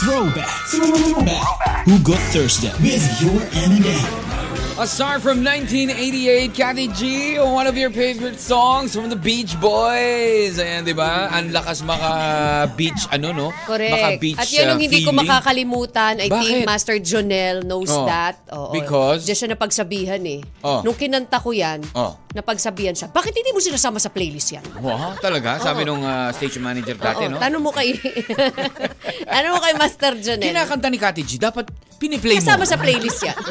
Throwback. Throwback. Who got Thursday with your M&M. A star from 1988, Cathy G, one of your favorite songs from the Beach Boys. Ayan, di ba? Ang lakas maka-beach, ano, no? Correct. Maka-beach At yun uh, yung hindi ko feeling. makakalimutan. I think Bakit? Master Jonel knows Oh. that. Oo. Because? Diyan siya napagsabihan eh. Oh. Nung kinanta ko yan, Oh. napagsabihan siya, bakit hindi mo sinasama sa playlist yan? Wow, talaga? Sabi nung uh, station manager dati, Oo, no? Tanong mo kay Tanong mo kay Master Jonel. Kinakanta ni Cathy G, dapat piniplay mo. Kasama sa playlist yan.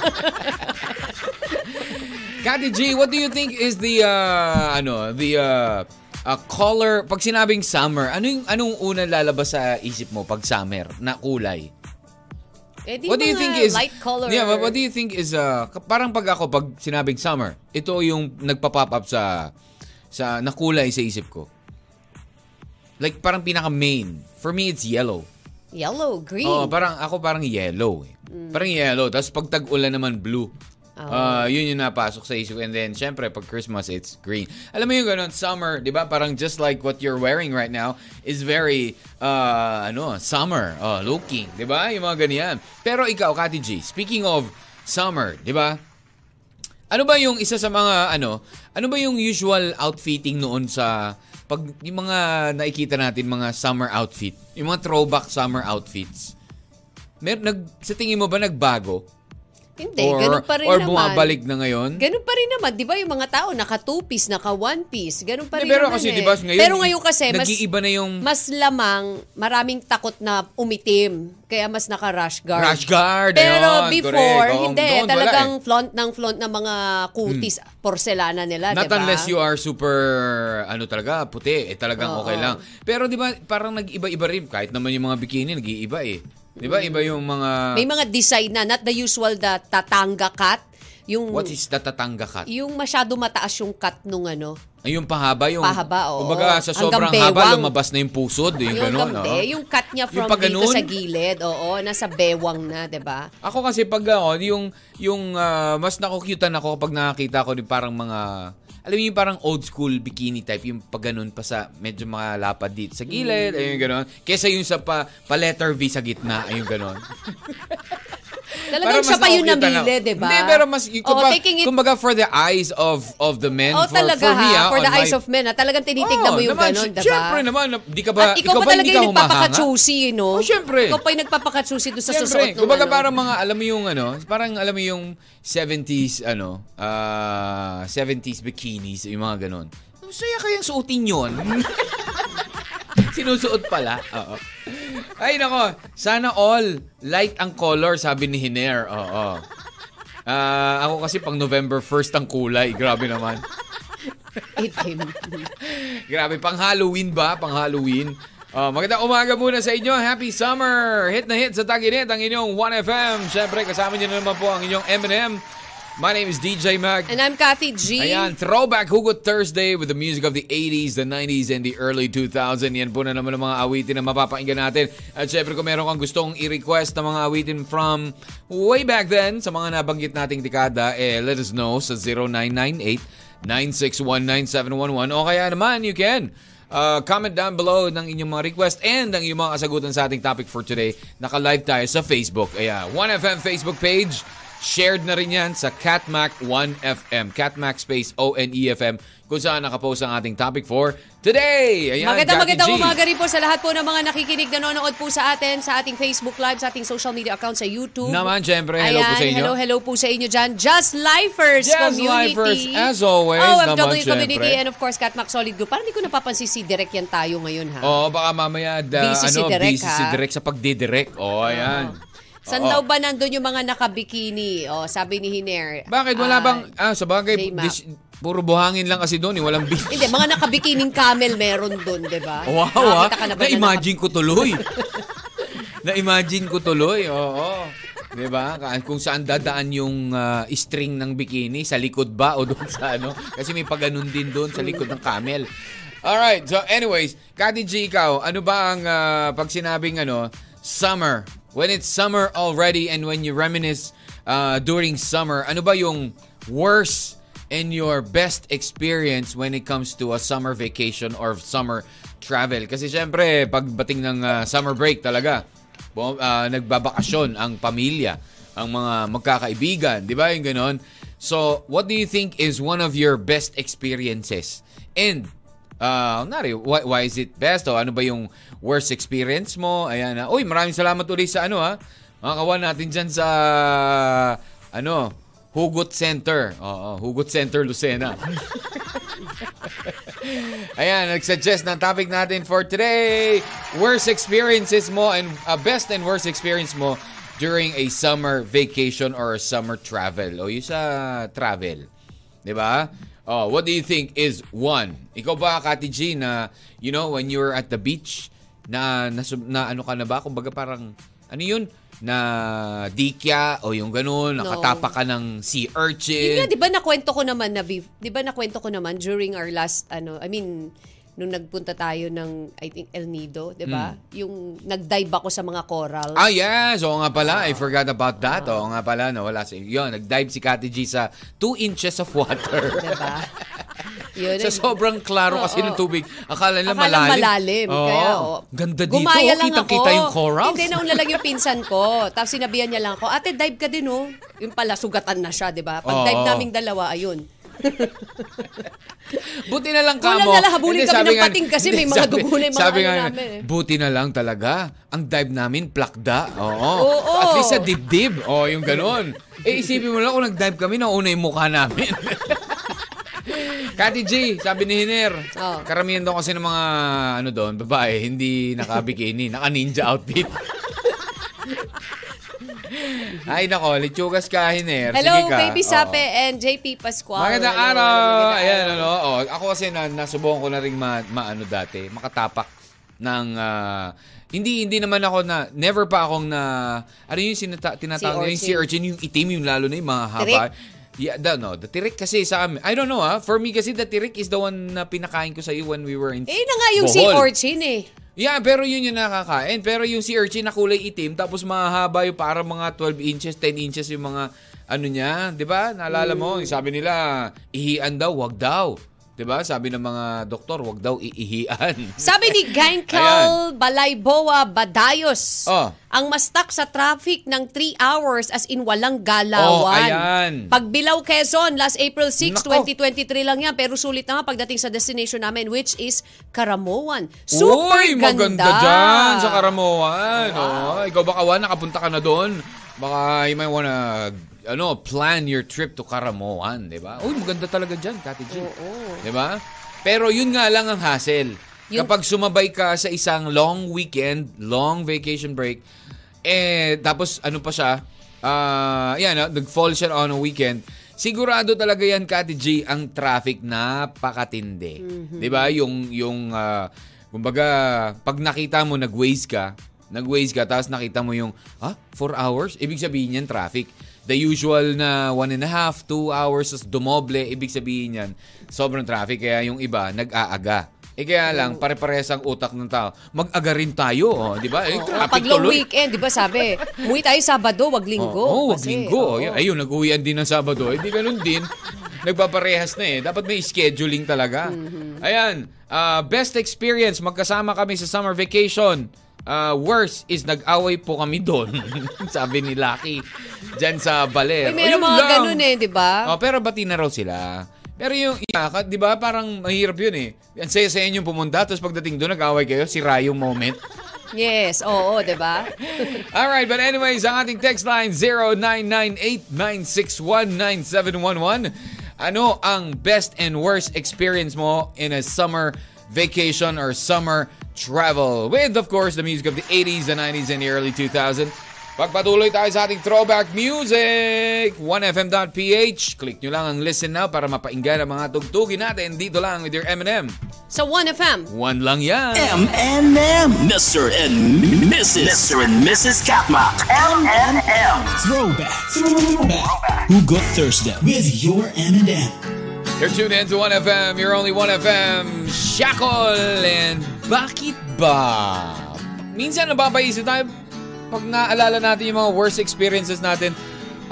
Cathy G, what do you think is the, uh, ano, the, uh, uh, color, pag sinabing summer, ano yung, anong unang lalabas sa isip mo pag summer na kulay? eh, What do you think is light color. Yeah, but what do you think is uh parang pag ako pag sinabing summer, ito yung nagpa-pop up sa sa nakulay sa isip ko. Like parang pinaka main. For me it's yellow. Yellow, green. Oh, parang ako parang yellow. Eh. Parang yellow, tapos pag tag-ulan naman blue. Oh. Ah, yun yung napasok sa isip. And then, syempre, pag Christmas, it's green. Alam mo yung ganun, summer, di ba? Parang just like what you're wearing right now is very, uh, ano, summer uh, looking. Di ba? Yung mga ganyan. Pero ikaw, Kati G, speaking of summer, di ba? Ano ba yung isa sa mga, ano, ano ba yung usual outfitting noon sa, pag yung mga nakikita natin, mga summer outfit, yung mga throwback summer outfits, mer nag, sa tingin mo ba nagbago? Hindi, ganun pa rin or naman. bumabalik na ngayon? Ganun pa rin naman, 'di ba? Yung mga tao naka two piece, naka one piece, ganun pa rin Hindi, pero naman kasi, eh. di ba, ngayon, pero ngayon kasi mas na yung- mas lamang, maraming takot na umitim, kaya mas naka rash guard. Rash guard, Pero ayun, before, correct. Hindi, doon talagang eh. Hmm. flaunt ng flaunt ng mga kutis, porselana nila, 'di Not ba? unless you are super, ano talaga, puti. Eh, talagang Oo. okay lang. Pero di ba, parang nag-iba-iba rin. Kahit naman yung mga bikini, nag-iiba eh. Di ba, iba yung mga... May mga design na, not the usual the tatanga cut, yung What is the tatanga cut? yung masyado mataas yung cut nung ano, Ay, yung pahaba, yung... Pahaba, oo. Kumbaga, sa sobrang haba, lumabas na yung pusod. Yung, yung gano'n. gamde, oo. yung cut niya from Yung pag dito ganun? sa gilid, oo, nasa bewang na, 'di ba? Ako kasi pag ako, yung, yung ah, mas nakukyutan ako kapag nakakita ko din parang mga, alam mo yung parang old school bikini type, yung pag ganun pa sa medyo mga lapad dito sa gilid, ayun gano'n. Kesa yung sa pa, pa letter V sa gitna, ayun gano'n. Talagang siya pa yung namili, ako. 'di ba? Hindi, pero mas, yung, oh, kumbaga, taking it kumbaga for the eyes of of the men, Oh, for, talaga for me, ha, ah, for the my- eyes of men, ha? talagang tinitignan Oo, mo yung naman, ganon, sy- 'di ba? Syempre naman, di ka ba, At ikaw, pa ba talaga yung humahanga? nagpapaka-choosy, no? Oh, syempre. Ikaw pa yung nagpapaka-choosy doon sa Siyempre, susuot kumbaga ano. parang mga, alam mo yung ano, parang alam mo yung 70s, ano, ah 70s bikinis, yung mga ganon. Masaya kayang suotin yun. Sinusuot pala. Oo. Ay, nako. Sana all light ang color, sabi ni Hiner. Oo. Ah, ako kasi pang November 1st ang kulay. Grabe naman. Grabe, pang Halloween ba? Pang Halloween. Uh, magandang umaga muna sa inyo. Happy summer! Hit na hit sa Taginit ang inyong 1FM. Siyempre, kasama niyo na naman po ang inyong M&M. My name is DJ Mag. And I'm Kathy G. Ayan, Throwback Hugot Thursday with the music of the 80s, the 90s, and the early 2000s. Yan po na naman ang mga awitin na mapapakinggan natin. At syempre kung meron kang gustong i-request ng mga awitin from way back then, sa mga nabanggit nating dekada, eh, let us know sa 0998 9619711 o kaya naman you can uh, comment down below ng inyong mga request and ang inyong mga kasagutan sa ating topic for today. Naka-live tayo sa Facebook. Ayan, 1FM Facebook page. Shared na rin yan sa Catmac 1FM. Catmac space O-N-E-F-M kung saan nakapost ang ating topic for today. Ayan, Magandang magandang umaga rin po sa lahat po ng mga nakikinig, nanonood po sa atin sa ating Facebook Live, sa ating social media account sa YouTube. Naman, syempre, hello Ayan, po sa inyo. hello, hello po sa inyo dyan. Just Lifers Just Community. Lifers, as always, OFW naman, Community syempre. and of course, Catmac Solid Group. Parang hindi ko napapansin si Direk yan tayo ngayon ha. Oo, baka mamaya da, Busy si ano, Direk, busy ha? si Direk sa pagdidirect. Oo, ayan. San Oo. daw ba nandun yung mga nakabikini? O, sabi ni Hiner. Bakit wala ah, bang, ah, sa bagay, J-Map. dis- puro buhangin lang kasi doon, eh, walang bis. Hindi, mga nakabikining camel meron dun, di ba? Wow, ah. Nakakita ka na ba na Na-imagine ko tuloy. Na-imagine ko tuloy, oo. 'Di ba? Ka- Kung saan dadaan yung ah, string ng bikini, sa likod ba o doon sa ano? Kasi may paganon din doon sa likod ng camel. Alright, so anyways, Kati G, ikaw, ano ba ang ah, pag sinabing ano, summer, when it's summer already and when you reminisce ah, during summer, ano ba yung worst and your best experience when it comes to a summer vacation or summer travel? Kasi syempre, pagbating ng ah, summer break talaga, ah, nagbabakasyon ang pamilya, ang mga magkakaibigan, di ba yung ganon? So, what do you think is one of your best experiences? And, uh, nari, why, why is it best? O ano ba yung worst experience mo? Ayan na. Uy, maraming salamat ulit sa ano ha. Mga kawan natin dyan sa, ano, Hugot Center. Oo, Hugot Center, Lucena. Ayan, nag-suggest ng topic natin for today. Worst experiences mo and uh, best and worst experience mo during a summer vacation or a summer travel. O yung sa travel. ba? Oh, what do you think is one? Ikaw ba, Kati G, na, you know, when you're at the beach, na, na, na ano ka na ba? Kumbaga parang, ano yun? Na dikya o yung ganun, nakatapa ka ng sea Yun urchin. nga, di ba nakwento ko naman na, di ba nakwento ko naman during our last, ano, I mean, nung nagpunta tayo ng, I think, El Nido, di ba? Yung nag-dive ako sa mga coral. Ah, yes. Oo nga pala. I forgot about that. Oo nga pala. Nawala si... Yun, nag-dive si Kati G sa 2 inches of water. Di ba? Yun, sa sobrang klaro kasi Oo. ng tubig. Akala nila Akala malalim. malalim. Oo. Kaya, oh, Ganda dito. Gumaya oh, lang Kitang-kita ako. yung corals. Hindi, nauna lang yung pinsan ko. Tapos sinabihan niya lang ako, ate, dive ka din, oh. Yung pala, sugatan na siya, di ba? Pag dive Oo. naming dalawa, ayun. Buti na lang Kulang kamo. na lang, habulin Hindi, kami sabi ng pating kasi may mga sabi- yung mga sabi ano nga, namin eh. buti na lang talaga. Ang dive namin, plakda. Oo. Oo. At least sa dibdib. Oo, yung ganun. Eh, isipin mo lang kung nag-dive kami, nauna yung mukha namin. Kati G, sabi ni Hiner, Oh. karamihan daw kasi ng mga ano doon, babae, hindi naka-bikini, naka-ninja outfit. Ay nako, litsugas ka Hiner. Hello, Sige ka. Baby Oo. Sape and JP Pascual. Magandang Hello, araw! magandang Ayan, araw. ano, oh, ako kasi na, nasubukan ko na rin ma, maano dati, makatapak ng, ah, hindi, hindi naman ako na, never pa akong na, ano yung sinata, tinatawag Sea yung sea urchin. urchin, yung itim, yung lalo na yung mga haba. Tirik? Yeah, the, no, the tirik kasi sa amin. I don't know ah. For me kasi the tirik is the one na pinakain ko sa iyo when we were in Eh, yun na nga yung sea Bohol. urchin eh. Yeah, pero yun yung nakakain. Pero yung sea urchin na kulay itim, tapos mahaba yung parang mga 12 inches, 10 inches yung mga ano niya, 'di ba? Naalala mo, Mm. yung sabi nila, ihian daw, wag daw. 'Di ba? Sabi ng mga doktor, wag daw iihian. Sabi ni Gainkel Balayboa Badayos, Oh. ang mastak sa traffic ng 3 hours as in walang Oh, galawan. ayan. Pagbilaw Quezon, last April 6, Nako. 2023 lang yan. Pero sulit na nga pagdating sa destination namin, which is Karamoan. Super Uy, ganda. maganda dyan sa Karamoan. Oh, ikaw ba kawan, nakapunta ka na doon? Baka you might wanna ano, plan your trip to Karamoan, 'di ba? Uy, maganda talaga diyan, Kati G. Oo. 'Di ba? Pero yun nga lang ang hassle. Yung- Kapag sumabay ka sa isang long weekend, long vacation break, eh, tapos ano pa siya, ah, yan, ah, nag-fall siya on a weekend, sigurado talaga yan, Kati G, ang traffic napakatindi. Mhm. 'Di ba? Yung, yung, ah, kumbaga, pag nakita mo, nag-waze ka, nag-waze ka, tapos nakita mo yung, ah, 4 hours? Ibig sabihin yan, traffic. The usual na one and a half, two hours, tas dumoble, ibig sabihin yan, sobrang traffic. Kaya yung iba, nag-aaga. Eh kaya lang, pare-parehas ang utak ng tao. Mag-aga rin tayo, oh, di ba? Eh, Oo, traffic pag long tuloy. weekend, di ba sabi, umuwi tayo Sabado, wag linggo. Oo, oh, wag Kasi, linggo. oo. Ayun, Ayun, nag-uwian din ng Sabado. Eh, di ganun din. Nagpaparehas na eh. Dapat may scheduling talaga. Mm-hmm. Ayan, ah, best experience, magkasama kami sa summer vacation. Ah, worst is nag-away po kami doon. Sabi ni Lucky. Diyan sa Baler. Uy, meron Ayun mga lang. ganun eh, di ba? Oh, pero bati na raw sila. Pero yung yeah, ka- 'di ba, parang mahirap 'yun eh. Ang saya-saya niyo pumunta tapos pagdating doon nag-away kayo, sira yung moment. Yes, oo, di ba? Alright, but anyways, ang ating text line 0998-961-9711. Ano ang best and worst experience mo in a summer vacation or summer travel? With, of course, the music of the 80s, the 90s, and the early 2000s. Pagpatuloy tayo sa ating throwback music, 1fm.ph. Click nyo lang ang listen now para mapainggan ang mga tugtugin natin dito lang with your M&M. Sa 1FM. One lang yan. M&M. Mr. and Mrs. Mr. and Mrs. Katma. M&M. Throwback. Throwback. Hugot Thursday with your M&M. You're tuned in to 1FM, your only 1FM, Shackle and Bakit Ba? Minsan napapaisip tayo, pag naalala natin yung mga worst experiences natin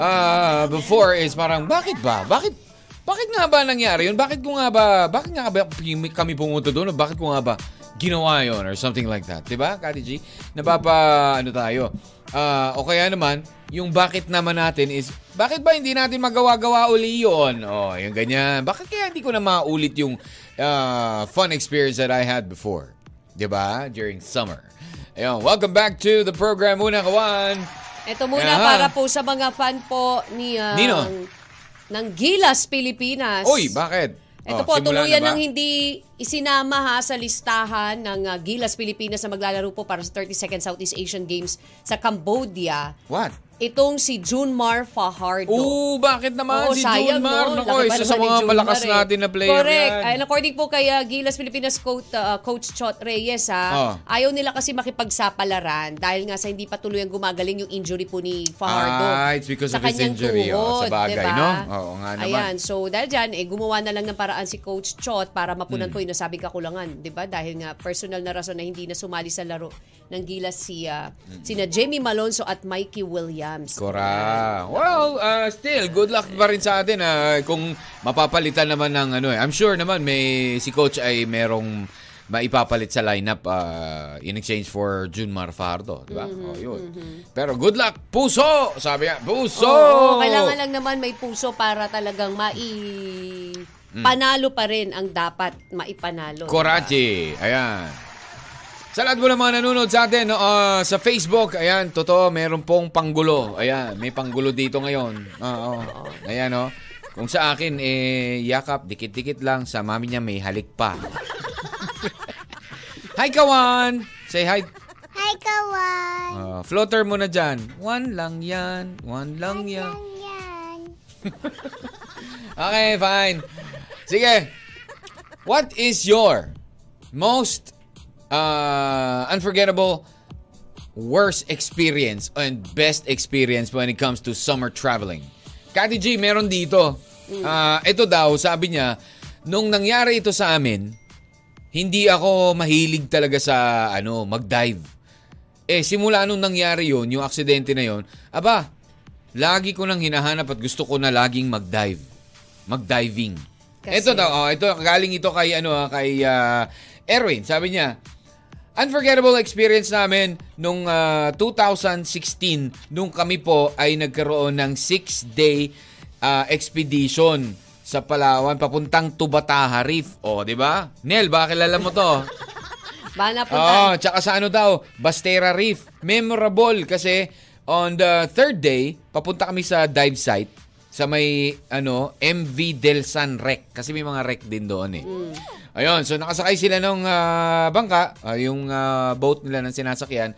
ah, before is parang, bakit ba? Bakit, bakit nga ba nangyari yun? Bakit ko nga ba, bakit nga ba kami pumunta doon? O Bakit ko nga ba ginawa yun? Or something like that. Diba, Kati G? Napapa, ano tayo? Ah, o kaya naman, yung bakit naman natin is, bakit ba hindi natin magawa-gawa uli yun? Oh, yung ganyan. Bakit kaya hindi ko na maulit yung ah, fun experience that I had before? 'Di ba? During summer. Ayun, welcome back to the program muna, kawan. Ito muna Ayan. para po sa mga fan po ni ah, Nino? ng Gilas Pilipinas. Uy, bakit? Ito Oh, po, tuluyan ng hindi isinama ha sa listahan ng ah, Gilas Pilipinas na maglalaro po para sa 32nd Southeast Asian Games sa Cambodia. What? Itong si Junmar Fajardo. Oo, bakit naman Oo, si sayang, Junmar? no? Nako, isa sa mga malakas eh. natin na player Correct. yan. And according po kay uh, Gilas Pilipinas coach, uh, coach Chot Reyes, ha, Oh. ayaw nila kasi makipagsapalaran dahil nga sa hindi pa tuluyang gumagaling yung injury po ni Fajardo. Ah, it's because sa of his kanyang injury. Oh, sa tuhod, bagay, diba? no? Oo nga naman. Ayan, so dahil dyan, eh, gumawa na lang ng paraan si Coach Chot para mapunan Hmm. po yung nasabing kakulangan, di ba? Dahil nga personal na rason na hindi na sumali sa laro ng Gilas si ah, sina Jamie Malonzo at Mikey Williams. Cora. Well, uh, still, good luck pa rin sa atin ah, kung mapapalitan naman ng ano eh. I'm sure naman may si coach ay merong maipapalit sa lineup ah, in exchange for Junmar Fajardo, di ba? Oh, yun. Pero good luck, puso! Sabi nga, puso! Oo, kailangan lang naman may puso para talagang mai panalo pa rin ang dapat maipanalo. Korachi. Ayan. Sa lahat mo ng mga nanonood sa atin no, ah, sa Facebook, ayan, totoo, meron pong panggulo. Ayan, may panggulo dito ngayon. Oo. Ayan, no. Kung sa akin, eh, yakap, dikit-dikit lang. Sa mami niya, may halik pa. hi, Kawan! Say hi. Hi, kawan. Ah, floater mo na dyan. One lang yan. One lang yan. Yan. Okay, fine. Sige. What is your most uh, unforgettable worst experience and best experience when it comes to summer traveling? Kati G, meron dito. Ah, ito daw, sabi niya, nung nangyari ito sa amin, hindi ako mahilig talaga sa ano, mag-dive. Eh, simula nung nangyari yun, yung aksidente na yun, aba, lagi ko nang hinahanap at gusto ko na laging mag-dive. Mag-diving. Kasi- Ito daw, oh, ito, galing ito kay, ano, ah, kay ah, Erwin. Sabi niya, unforgettable experience namin nung ah, 2016, nung kami po ay nagkaroon ng six-day ah, expedition sa Palawan, papuntang Tubataha Reef. O, di ba? Nel, baka kilala mo to? Ba na Oo, tsaka sa ano daw, Bastera Reef. Memorable kasi on the third day, papunta kami sa dive site sa may ano MV Del San Rec kasi may mga rec din doon eh. Ayun, so nakasakay sila ng bangka, ah, yung ah, boat nila ng sinasakyan,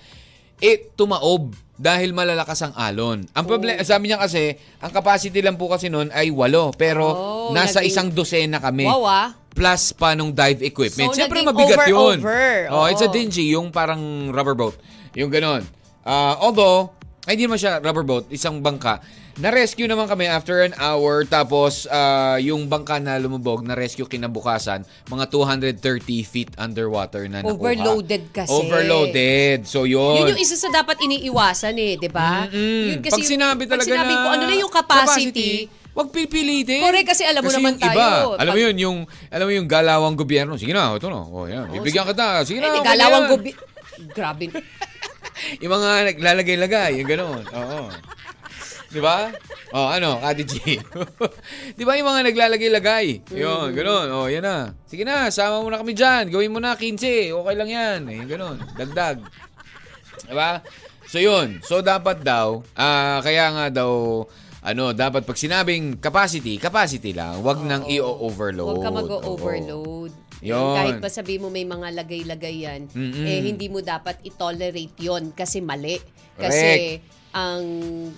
eh tumaob dahil malalakas ang alon. Ang problema, sabi niya kasi, ang capacity lang po kasi noon ay walo, pero Oh, nasa naging- isang dosena kami Wow, ah. plus pa nung dive equipment. So, Siyempre mabigat over, yun. over. Oh, it's a Oo. dingy, yung parang rubber boat. Yung ganon. Ah, although, ay, hindi naman siya rubber boat, isang bangka. Na-rescue naman kami after an hour. Tapos, ah, yung bangka na lumubog, na-rescue kinabukasan, mga 230 feet underwater na nakuha. Overloaded kasi. Overloaded. So, yun. Yun yung isa sa dapat iniiwasan eh, di ba? Mm-mm. Yun kasi pag sinabi pag talaga sinabi na ko ano na yung capacity, Wag pipilitin. Correct, kasi alam mo naman yung iba, tayo, alam mo pag- yun, yung, alam mo yung galawang gobyerno. Sige na, ito na. Oh, yan. Bibigyan kita. Sige eh, na. okay galawang gobi... Grabe. Yung mga naglalagay-lagay, yung gano'n. Oo. Di ba? Oh, ano, Kati G. Di ba yung mga naglalagay-lagay? Yun, gano'n. Oh, yan na. Sige na, sama mo na kami dyan. Gawin mo na 15. Okay lang yan. Eh, gano'n. Dagdag. Di ba? So, yun. So, dapat daw, ah, kaya nga daw, ano, dapat pag sinabing capacity, capacity lang. Huwag nang i-overload. Huwag ka mag-overload. Yun. Kahit pa sabi mo may mga lagay-lagay yan, Mm-mm. eh hindi mo dapat i-tolerate yon kasi mali. Kasi ang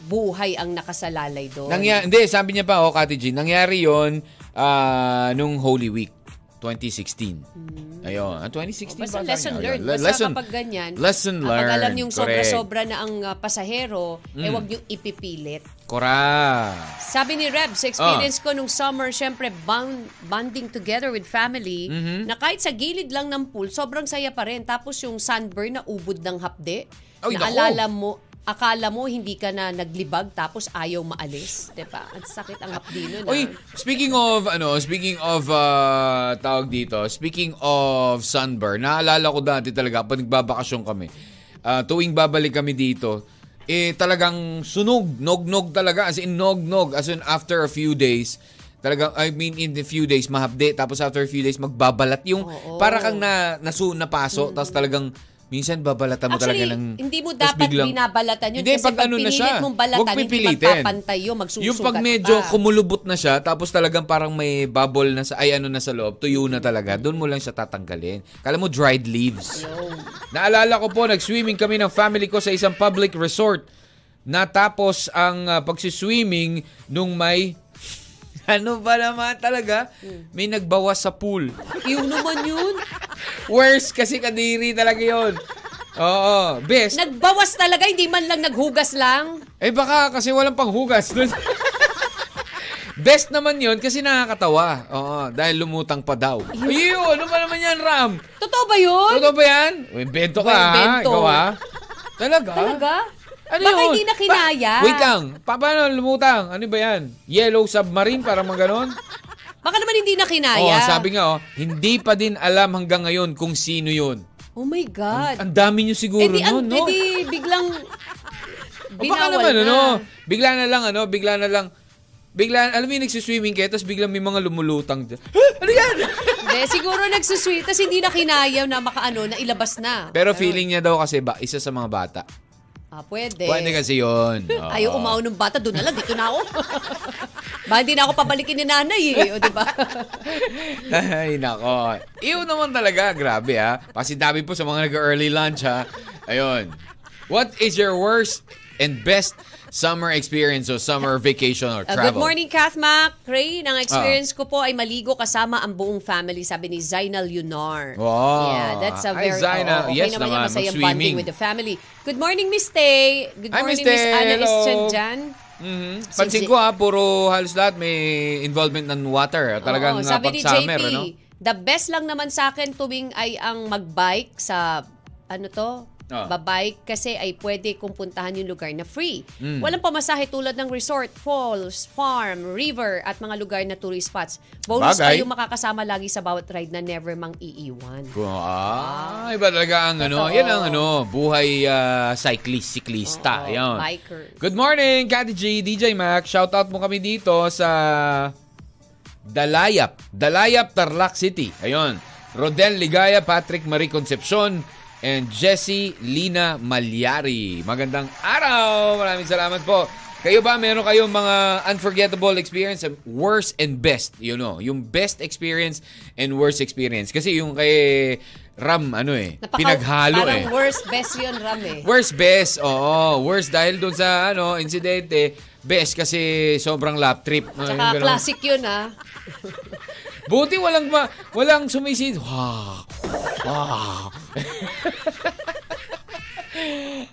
buhay ang nakasalalay doon. Nangya- hindi, sabi niya pa, oh, Kati Jean, nangyari yon ah, nung Holy Week, 2016. Ayun, ah, 2016 Hmm. Basta ba? lesson learned. Le- Basta lesson, kapag ganyan, lesson kapag learned. alam yung. Hmm. sobra-sobra na ang ah, pasahero, eh wag niyong ipipilit. Correct. Sabi ni Reb, sa experience Ah. ko nung summer, syempre, bond, bonding together with family, Mm-hmm. na kahit sa gilid lang ng pool, sobrang saya pa rin. Tapos yung sunburn na ubod ng hapde, Ay, na nako. alala mo, akala mo hindi ka na naglibag tapos ayaw maalis. Diba? Ang sakit ang hapdi nun. Oy, ah. speaking of ano, speaking of uh, tawag dito, speaking of sunburn, naalala ko dati talaga pag nagbabakasyon kami. ah, tuwing babalik kami dito, eh talagang sunog, nog-nog talaga as in nog-nog as in after a few days Talagang, I mean, in the few days, mahapde. Tapos after a few days, magbabalat. Yung, Oo. para kang na, nasu, napaso. Tapos talagang, minsan babalatan mo Actually, talaga ng... hindi mo dapat biglang- binabalatan yun. Hindi, kasi pag pag ano na siya, mong balatan, huwag hindi pipilitin. magpapantay yun, magsusugat Yung pag medyo pa. kumulubot na siya, tapos talagang parang may bubble na sa, ay ano na sa loob, tuyo na talaga, doon mo lang siya tatanggalin. Kala mo dried leaves. Naalala ko po, nag-swimming kami ng family ko sa isang public resort. Natapos ang uh, pagsiswimming nung may ano ba naman talaga? May nagbawas sa pool. Yun naman yun. Worse kasi kadiri talaga yon. Oo, best. Nagbawas talaga, hindi man lang naghugas lang. Eh baka kasi walang panghugas dun. Best naman yon kasi nakakatawa. Oo, dahil lumutang pa daw. Ayun, ano ba naman yan, Ram? Totoo ba yun? Totoo ba yan? Invento ka, ha? invento. Ikaw, ha? Talaga? Talaga? Ano Baka yun? hindi na kinaya. Pa- wait lang. Pa, paano lumutang? Ano ba yan? Yellow submarine? Parang mga ganon? Baka naman hindi na Oo, kinaya. sabi nga, oh, hindi pa din alam hanggang ngayon kung sino yun. Oh my God. Ang dami nyo siguro eh di, an- nun, no? eh di biglang O baka binawal naman, na. ano, bigla na lang, ano, bigla na lang, bigla, alam mo yung nagsiswimming kayo, tapos biglang may mga lumulutang dyan. ano yan? Hindi, siguro nagsusweet, tapos hindi na kinaya na makaano, na ilabas na. Pero feeling niya daw kasi ba, isa sa mga bata. Ah, pwede. Pwede kasi yun. Oo. Ayaw umaw ng bata, doon na lang, dito na ako. ba, hindi na ako pabalikin ni nanay eh, o diba? Ay, nako. Iyon naman talaga. Grabe, ha. Pasintabi po sa mga nag-early lunch, ha. Ayun. What is your worst and best summer experience o summer vacation or Uh, travel? good morning, Kath Mac. Ray, ang experience ko po ay maligo kasama ang buong family, sabi ni Zainal Yunar. Wow. Yeah, that's a very, Zainal. oo, okay Yes naman, naman, yan, masayang bonding with the family. Good morning, Miss Tay. Good Hi, morning, Miss Hello. Estranjan. Mhm. Pansin ko ha, puro halos lahat may involvement ng water. Talagang Oo, uh, sabi ni JP, ano? the best lang naman sa akin tuwing ay ang magbike sa, ano to, Ah. babike kasi ay pwede kong puntahan yung lugar na free. Mm. Walang pamasahe tulad ng resort, falls, farm, river at mga lugar na tourist spots. Bonus Bagay. kayo makakasama lagi sa bawat ride na never mang iiwan. Ah, iba talaga ang ano. Totoo. Yan ang ano, buhay ah, cyclist, siklista. Oo, Yan. biker. Good morning, Kati G, DJ Mac. Shout out mo kami dito sa Dalayap. Dalayap, Tarlac City. Ayun. Rodel Ligaya, Patrick Marie Concepcion, and Jessie Lina Malyari. Magandang araw! Maraming salamat po. Kayo ba, meron kayong mga unforgettable experience, worst and best, you know, yung best experience and worst experience. Kasi yung kay Ram, ano eh, Napaka- pinaghalo parang eh. worst best yun, Ram eh. Worst best, oo. Worst dahil doon sa ano, insidente. Best kasi sobrang lap trip. Ay, Tsaka ganun. classic yun ah. Buti walang ma, walang sumisid. Wow. Wow.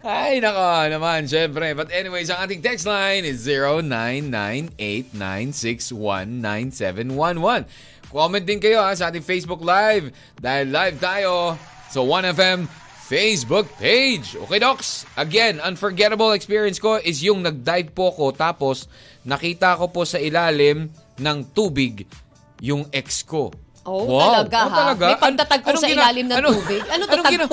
Ay, nako naman, syempre. But anyways, ang ating text line is 0998-961-9711. Comment din kayo ha, sa ating Facebook Live dahil live tayo sa 1FM Facebook page. Okay, Docs? Again, unforgettable experience ko is yung nag-dive po ko tapos nakita ko po sa ilalim ng tubig yung ex ko. Oh, talaga, ha? May pagtatagpo sa ilalim ng tubig? Ano to, gina-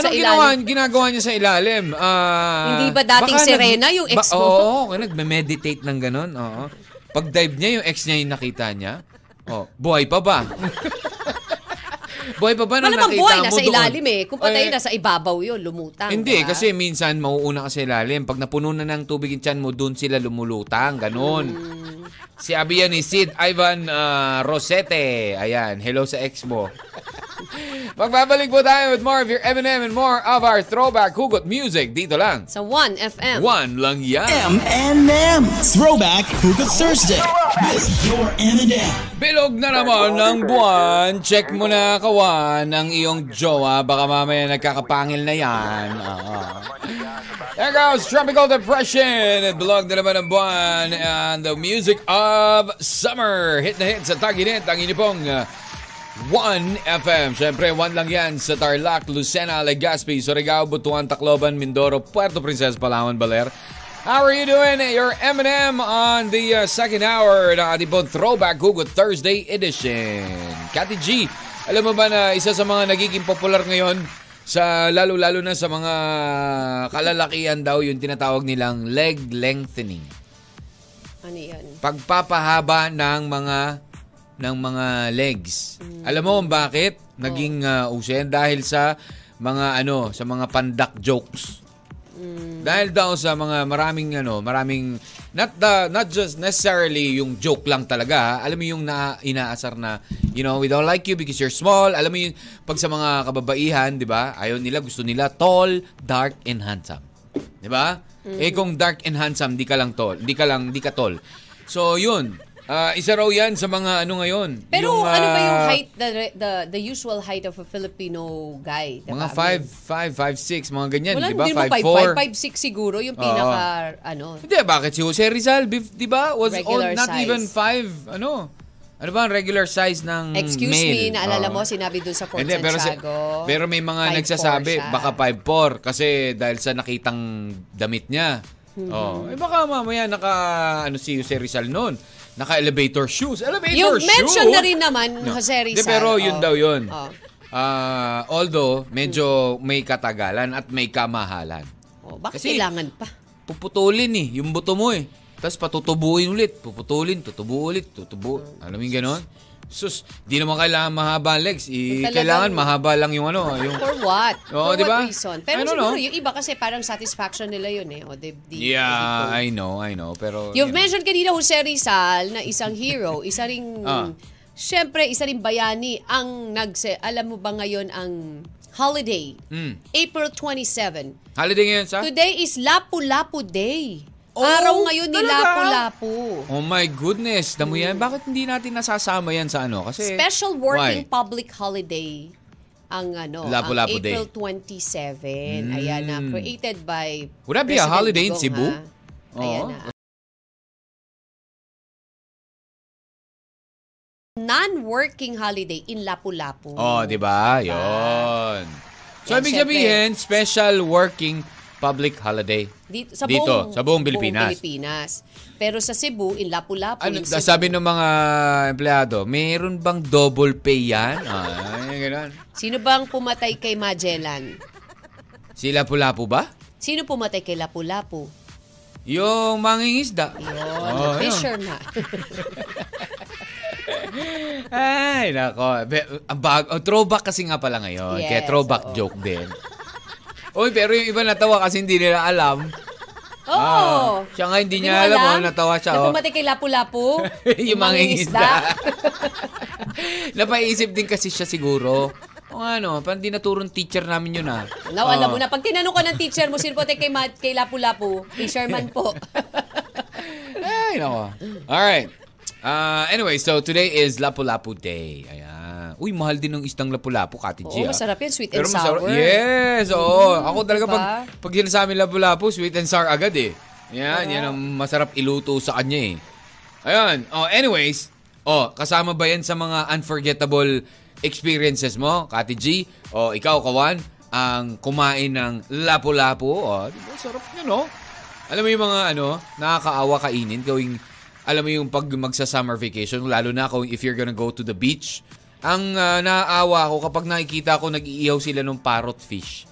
sa ilalim? ginawa, ginagawa niya sa ilalim? Ah, Hindi ba dating baka sirena yung ex mo? Oo, nagme-meditate ng ganun. Oo. Pag-dive niya, yung ex niya yung nakita niya. Oh, buhay pa ba? buhay pa ba nung Malamang nakita buhay, mo nasa doon? ilalim eh. Kung patay Eh, nasa ibabaw yun, lumutang. Hindi, diba? kasi minsan mauuna ka sa ilalim. Pag napuno na ng tubig yung tiyan mo, doon sila lumulutang. Ganon. Hmm. Si Abi yan ni Sid Ivan ah, Rosete. Ayan, hello sa ex mo. Magbabalik po tayo with more of your M&M and more of our throwback hugot music dito lang. Sa 1FM. One lang yan. M&M. Throwback Hugot Thursday with your M&M. Bilog na naman ng buwan. Check mo na kawan ang iyong jowa. Baka mamaya nagkakapangil na yan. Oo. There goes Tropical Depression. At bilog na naman ng buwan. And the music of summer. Hit na hit sa Taginit. Ang inipong uh, 1FM. Siyempre, 1 lang yan sa Tarlac, Lucena, Legazpi, Surigao, Butuan, Tacloban, Mindoro, Puerto Princesa, Palawan, Baler. How are you doing? Your M&M on the uh, second hour ng ating Throwback Hugot Thursday edition. Kati G, alam mo ba na isa sa mga nagiging popular ngayon sa lalo-lalo na sa mga kalalakihan daw yung tinatawag nilang leg lengthening. Ano yan? Pagpapahaba ng mga ng mga legs. Alam mo kung bakit naging uh, uso yan? Dahil sa mga ano, sa mga pandak jokes. Dahil daw sa mga maraming ano, maraming not the not just necessarily yung joke lang talaga. Alam mo yung na, inaasar na you know, we don't like you because you're small. Alam mo yung pag sa mga kababaihan, 'di ba? Ayaw nila, gusto nila tall, dark and handsome. 'Di ba? Eh kung dark and handsome, di ka lang tall, di ka lang di ka tall. So, yun. Ah, isa raw 'yan sa mga ano ngayon. Pero Yung, ano ba yung ah, height, the, the the usual height of a Filipino guy? diba? Mga I 5'5", mean, 5'6", mga ganyan, Wala, di ba? hindi mo 5'4". 5'5", 5'6 siguro, yung pinaka, ano, Hindi, bakit si Jose Rizal, di ba? Was all, Regular not size. even 5, ano? Ano ba ang regular size ng excuse male? me, naalala Oo. mo, sinabi dun sa Fort Hindi, pero, si- Santiago. pero may mga 5'4" nagsasabi, siya. baka 5'4", kasi dahil sa nakitang damit niya. Mm-hmm. Oh, eh baka mamaya naka, ano si Jose Rizal noon, naka-elevator shoes. Elevator Yung shoes! mention na rin naman, No. Jose Rizal. pero yun oh. daw yun. Oh. Ah, although, medyo may katagalan at may kamahalan. Oh, bakit Kasi- kailangan pa? puputulin eh, yung buto mo eh. Tapos patutubuin ulit, puputulin, tutubo ulit, tutubo. Alam mo yung ganon? Sus, di naman kailangan mahaba ang legs. I, Talagang- kailangan mahaba lang yung ano, yung... For what? Oo, For di ba? what reason? Pero I siguro know. yung iba kasi parang satisfaction nila yun eh. O, di, di, Yeah, I di- know, I know. Pero, You've you know. mentioned kanina Jose Rizal na isang hero, isa ring, Ah. syempre, isa ring bayani ang nagse, alam mo ba ngayon ang holiday? Mm. April 27. Holiday ngayon sa? Today is Lapu-Lapu Day. Oh, Araw ngayon ni? Lapu-Lapu. Oh my goodness, damo yan. Bakit hindi natin nasasama yan sa ano? Kasi, Special working Why? public holiday ang ano, Lapu-Lapu ang Day. April 27. Ayan na, Mm. created by Would that be a President holiday in Digong, Cebu? ha? Ayan Oo. na. Non-working holiday in Lapu-Lapu. Oh, di ba? Yon. So, Yan, ibig syempre. sabihin, special working public holiday. Dito, sa Dito, buong, sa buong Pilipinas. Pilipinas. Pero sa Cebu, in Lapu-Lapu. Ano, in Cebu. sabi ng mga empleyado, mayroon bang double pay yan? Ah, ganun. Sino bang pumatay kay Magellan? Si Lapu-Lapu ba? Sino pumatay kay Lapu-Lapu? Yung mangingisda. Yun, Oh, fisherman. Ay, nako. Ang bag, oh, throwback kasi nga pala ngayon. Yes, Kaya throwback oo. joke din. Uy, pero yung iba natawa kasi hindi nila alam. Oo. Ah, siya nga hindi Hindi niya alam, alam? oh, natawa siya. Na oh. pumatay kay Lapu-Lapu? yung mangingisda. Napaisip din kasi siya siguro. O ano, parang di naturong teacher namin yun ah. Alam Oh. mo na, pag tinanong ko ng teacher mo, sino po tayo kay, Ma- kay Lapu-Lapu? Fisherman po. Ay, nako. Alright. Uh, anyway, so today is Lapu-Lapu Day. Ayan. Uy, mahal din ng isdang Lapu-Lapu, Kati G. Oo, ah. masarap yan, sweet and Pero masarap- sour. Yes, oo. Ako talaga diba? pag, pag sinasabi Lapu-Lapu, sweet and sour agad eh. Yan, yan ang masarap iluto sa kanya eh. Ayun. Oh, anyways, oh, kasama ba yan sa mga unforgettable experiences mo, Kati G? O ikaw, Kawan, ang kumain ng lapu-lapu? Oh, di ba? Sarap yun, no? Alam mo yung mga ano, nakakaawa kainin, gawing, alam mo yung pag magsa-summer vacation, lalo na kung if you're gonna go to the beach, ang uh, naaawa ko kapag nakikita ko nag-iihaw sila ng parrot fish.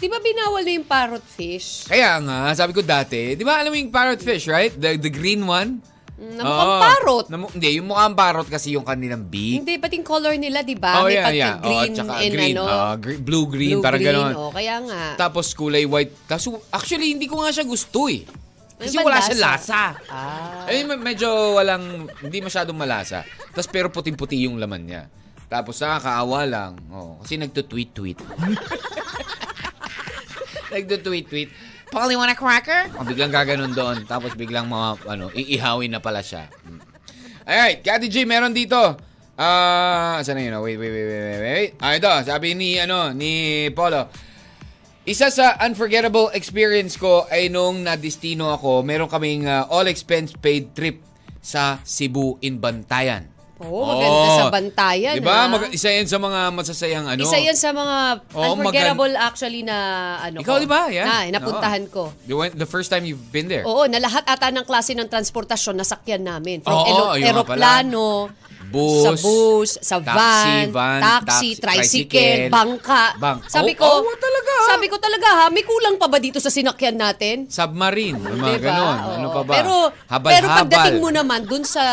Di ba binawal na yung parrot fish? Kaya nga, sabi ko dati, di ba alam mo yung parrot fish, right? The, the green one? Na mukhang Oo. parrot. Na hindi, yung mukhang parrot kasi yung kanilang beak. Hindi, pati yung color nila, di ba? Oh, May yeah, yeah. pagka-green Oo, tsaka and green. ano. Oo, gre- blue-green, parang blue-green, ganon. Oh, kaya nga. Tapos kulay white. Tapos actually, hindi ko nga siya gusto eh. Kasi Ano ba wala lasa? siya lasa. Ah. Eh, me- medyo walang, hindi masyadong malasa. Tapos pero puting-puti yung laman niya. Tapos nakakaawa lang. Oh, kasi nagto-tweet-tweet. nagto-tweet-tweet. Polly, want a cracker? Oh, biglang gaganon doon. Tapos biglang mga, ano, iihawin na pala siya. Mm. Alright, Kati J, meron dito. Ah, saan na yun? Oh, Wait, wait, wait, wait, wait, wait. Ah, ito, sabi ni, ano, ni Polo. Isa sa unforgettable experience ko ay nung nadistino ako, meron kaming ah, all expense paid trip sa Cebu in Bantayan. Oo, maganda Oh. sa bantayan. Diba? ha? Mag- isa yan sa mga masasayang ano. Isa yan sa mga Oo, unforgettable actually na ano Ikaw, ko. di ba? Yan. Na, napuntahan Oo. ko. You went, the first time you've been there. Oo, na lahat ata ng klase ng transportasyon nasakyan namin. From Oo, elo- ayun nga eroplano, Bus, sa bus, sa taxi, van, van, taxi, taxi, tricycle, tricycle, bangka. bang- Sabi Oh, ko, oh, talaga? sabi ko talaga ha, may kulang pa ba dito sa sinakyan natin? Submarine. Yung mga Diba? ganon. Oo. Ano pa ba? Pero, Habal-habal. pero pagdating mo naman dun sa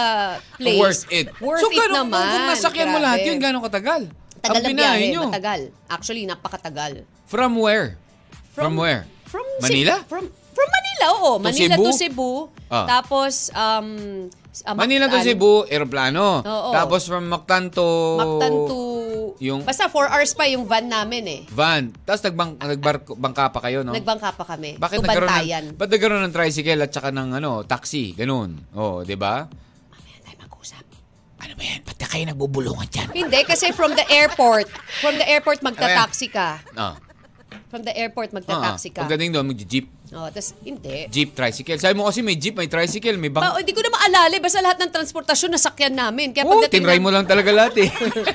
place, Worth it. Worth so, it gano'n, naman. Kung nasakyan mo lahat yun, gano'ng katagal? Tagal Ang biyahe, nyo. matagal. Actually, napakatagal. From where? From, where? From Manila? From from Manila, oo. Manila Cebu? to Cebu. Ah. Tapos, um, ah, Manila to. Cebu, aeroplano. Oo. Tapos from Mactan to... Mactan to... Yung- Basta 4 hours pa yung van namin eh. Van. Tapos nagbang, nagbangka pa kayo, no? Nagbangka pa kami. Bakit nagkaroon Bantayan. ng, ba't nagkaroon ng tricycle at saka ng ano, taxi? Ganun. Oh, di ba? Ay, mag-usap. Ano ba yan? Ba't na kayo nagbubulungan dyan? Hindi, kasi from the airport, from the airport magta-taxi ka. Ah. From the airport ah. magta-taxi ka. Pagdating doon, mag-jeep. Oh, tas hindi. Jeep, tricycle. Sabi mo kasi may jeep, may tricycle, may bang... Pa, hindi ko na maalala, basta lahat ng transportasyon nasakyan namin. Kaya Oh, pagdating tinry ng- mo lang talaga lahat eh.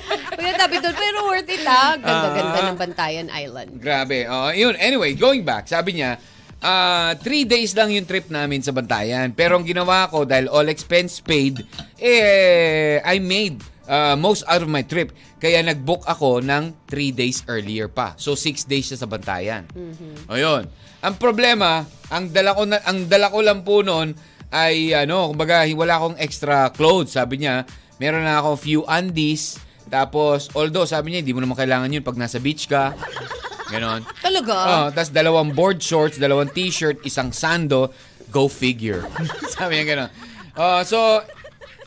Sabi doon, pero worth it ha. Ganda-ganda Ah. ng Bantayan Island. Grabe. Oh, yun. Anyway, going back, sabi niya, ah three days lang yung trip namin sa Bantayan. Pero ang ginawa ko, dahil all expense paid, eh, I made ah, most out of my trip. Kaya nag-book ako ng three days earlier pa. So, six days siya sa Bantayan. O yun. Ang problema, ang dala ko, na, ang dala ko lang po noon ay, ano, kumbaga, wala akong extra clothes. Sabi niya, meron na ako few undies. Tapos, although, sabi niya, hindi mo naman kailangan yun pag nasa beach ka. Ganon. Talaga? Oh, tapos dalawang board shorts, dalawang t-shirt, isang sando, go figure. Sabi niya gano'n. Oh, so,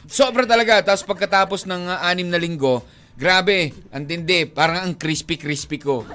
sobra talaga. Tapos pagkatapos ng uh, anim na linggo, grabe, ang tindi. Parang ang crispy-crispy ko.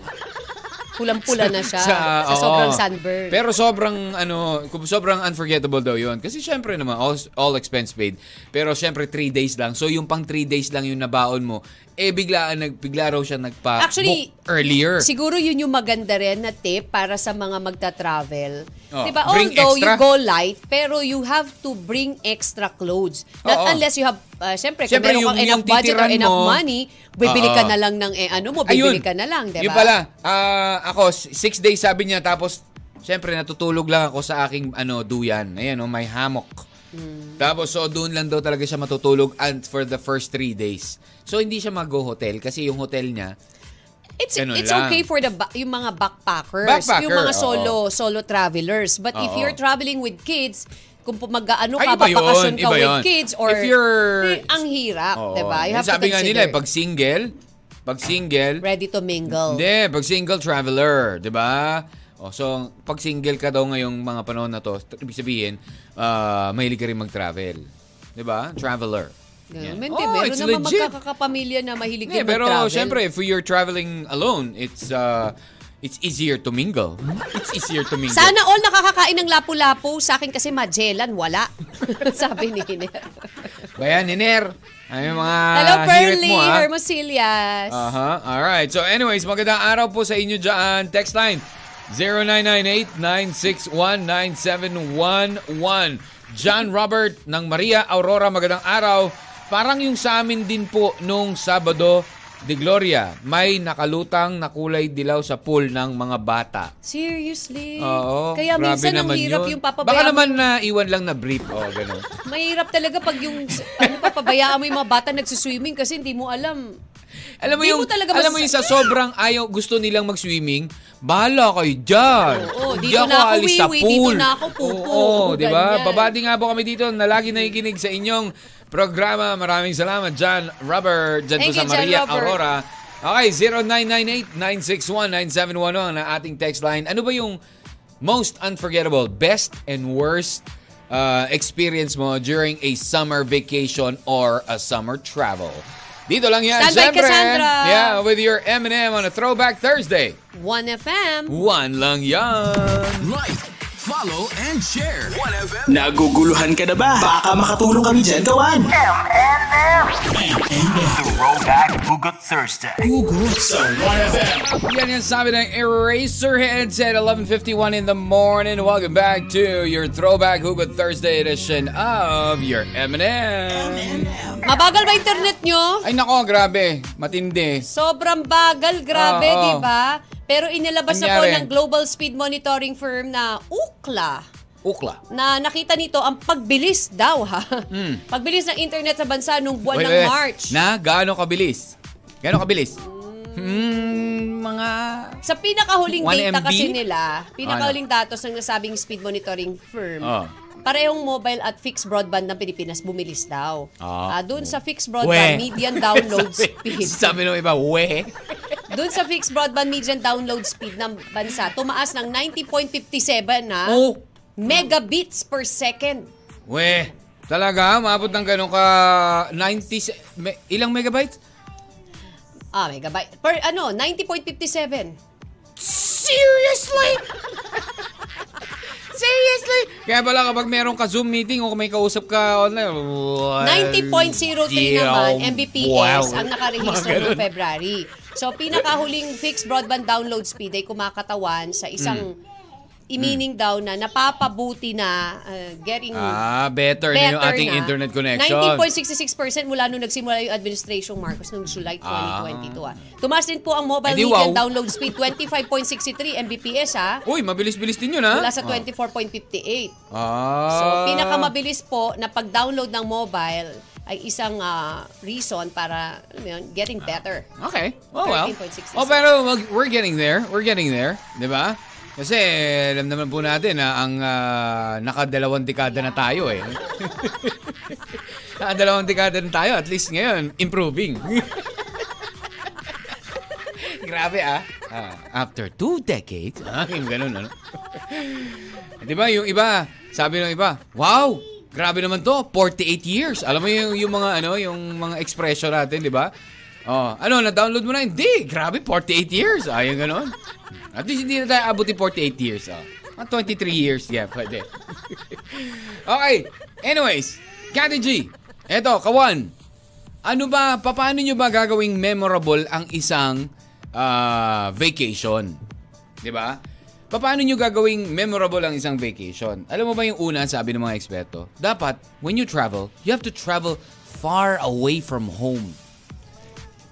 Pulang-pula na siya. Sa, oo. sobrang sunburn. Pero sobrang ano, sobrang unforgettable daw 'yon. Kasi syempre naman all, all expense paid. Pero syempre 3 days lang. So yung pang 3 days lang yung nabaon mo, eh biglaan nag bigla raw siya nagpa Actually, earlier. Siguro yun yung maganda rin na tip para sa mga magta-travel. Oh, diba? bring Although extra. you go light, pero you have to bring extra clothes. Not Oo. unless you have, uh, syempre, kung meron kang enough budget or enough mo, money, bibili Oo. ka na lang ng, eh, ano mo, bibili Ayun. ka na lang, diba? Yung pala, ah, ako, six days sabi niya, tapos, syempre, natutulog lang ako sa aking, ano, duyan. Ayan, oh, may hammock. Hmm. Tapos, so, doon lang daw talaga siya matutulog and for the first three days. So, hindi siya mag-go hotel kasi yung hotel niya, It's Ganun it's lang. okay for the ba- yung mga backpackers, Backpacker, yung mga oo. solo solo travelers. But if Oo. you're traveling with kids, kung mag-ano Ay, ka, iba yun, bakasyon ka with yun. kids or If you're- eh, ang hirap, Oo. 'di ba? You have Sabi to nga consider. nila, eh, pag single, pag single, ready to mingle. Hindi, pag single traveler, 'di ba? O, so, pag single ka daw ngayong mga panahon na to, ibig sabihin, ah, mahilig ka rin mag-travel. 'Di ba? Traveler. Yan. Hindi, Oh, meron it's naman legit. magkakapamilya na mahilig Hindi, din pero mag-travel. syempre, if you're traveling alone, it's uh, it's easier to mingle. It's easier to mingle. Sana all nakakakain ng lapu-lapu. Sa akin kasi Magellan, wala. Sabi ni Hiner. Kaya, Niner, ay mga Hello, Pearly, mo, ah. Hermosilias. Aha. Alright. So anyways, magandang araw po sa inyo dyan. Text line 0998-961-9711. John Robert ng Maria Aurora, magandang araw. Parang yung sa amin din po nung Sabado de Gloria, may nakalutang na kulay dilaw sa pool ng mga bata. Seriously? Oo. Kaya grabe minsan ang naman hirap yun. yung papabayaan Baka naman na iwan lang na brief. Oh, ganun. Mahirap talaga pag yung ano papabayaan mo yung mga bata nagsuswimming kasi hindi mo alam. Alam mo Di yung mo talaga alam mo yung sa sobrang ayaw gusto nilang mag-swimming, bahala kayo diyan. Oo, dito na ako, wiwi, dito na ako, pupo, Oo, di ba? ganyan. Babati nga po kami dito na lagi nakikinig sa inyong programa. Maraming salamat John Robert dyan po Thank sa you, Maria Robert. Aurora. Okay, 0998-961-9711 ang ating text line. Ano ba yung most unforgettable, best and worst uh, experience mo during a summer vacation or a summer travel? Dito lang yan, Standby, syempre. Cassandra. Yeah, with your M&M on a Throwback Thursday. 1FM. One lang yan. Like, follow, and share. 1FM. Naguguluhan ka na ba? Baka makatulong kami dyan, kawan. M&M. Throwback Hugot Thursday. Hugot sa 1FM. Yan yung sabi ng Eraserheads at 11.51 in the morning. Welcome back to your Throwback Hugot Thursday edition of your M&M. Mabagal ba internet nyo? Ay nako, grabe. Matindi. Sobrang bagal, grabe, Oo. di ba? Pero inilabas na po ng global speed monitoring firm na Ookla Ukla. na nakita nito ang pagbilis daw ha. Pagbilis ng internet sa bansa nung buwan. Wait, ng wait. March. Na, gaano kabilis? Gaano kabilis? Hmm, mga... Sa pinakahuling 1 data MB? kasi nila, pinakahuling datos ng nasabing speed monitoring firm, Oh. parehong mobile at fixed broadband ng Pilipinas bumilis daw. Ah. Ah, doon sa fixed broadband, median download sabi, speed. Sabi nung iba, we. Doon sa fixed broadband median download speed ng bansa, tumaas ng 90.57 na Oh. megabits per second. We. Talaga, maabot ng ganun ka 90... se- me- ilang megabytes? Ah, megabyte. Per ano, 90.57. Seriously? Seriously? Kaya pala kapag meron ka Zoom meeting o kung may kausap ka online, well, 90.03 dear, naman Mbps wow. ang nakarehistro Mga noong. February. So, pinakahuling fixed broadband download speed ay kumakatawan sa isang Hmm. imining daw na napapabuti na uh, getting Ah, better, na yung better ating na. internet connection. 19.66% mula nung nagsimula yung administration Marcos noong July 2022. Ah. Tumaas din po ang mobile di, median wow. download speed 25.63 Mbps ha. Uy, mabilis-bilis din yun, ha? Mula sa 24.58. Ah. So, pinakamabilis po na pag-download ng mobile ay isang ah, reason para, alam mo yun, getting better. Okay. Oh, well. 13.66. Oh, pero mag- we're getting there. We're getting there. Di ba? Kasi alam naman po natin na ang ah, nakadalawang dekada na tayo eh. nakadalawang dekada na tayo. At least ngayon, improving. Grabe ah. Ah, after two decades. Ah, yung ganun, ano? Di ba, yung iba, sabi ng iba, wow, grabe naman to, 48 years. Alam mo yung, yung mga, ano, yung mga expression natin, di ba? Oh, ano, na-download mo na? Hindi, grabe, 48 years. Ah, yung ganun. At least hindi na tayo abuti 48 years. Oh. Mga 23 years, yeah, pwede. okay, anyways, Kati G, eto, kawan, ano ba, paano nyo ba gagawing memorable ang isang ah, vacation? 'Di ba? Paano nyo gagawing memorable ang isang vacation? Alam mo ba yung una, sabi ng mga eksperto? Dapat, when you travel, you have to travel far away from home.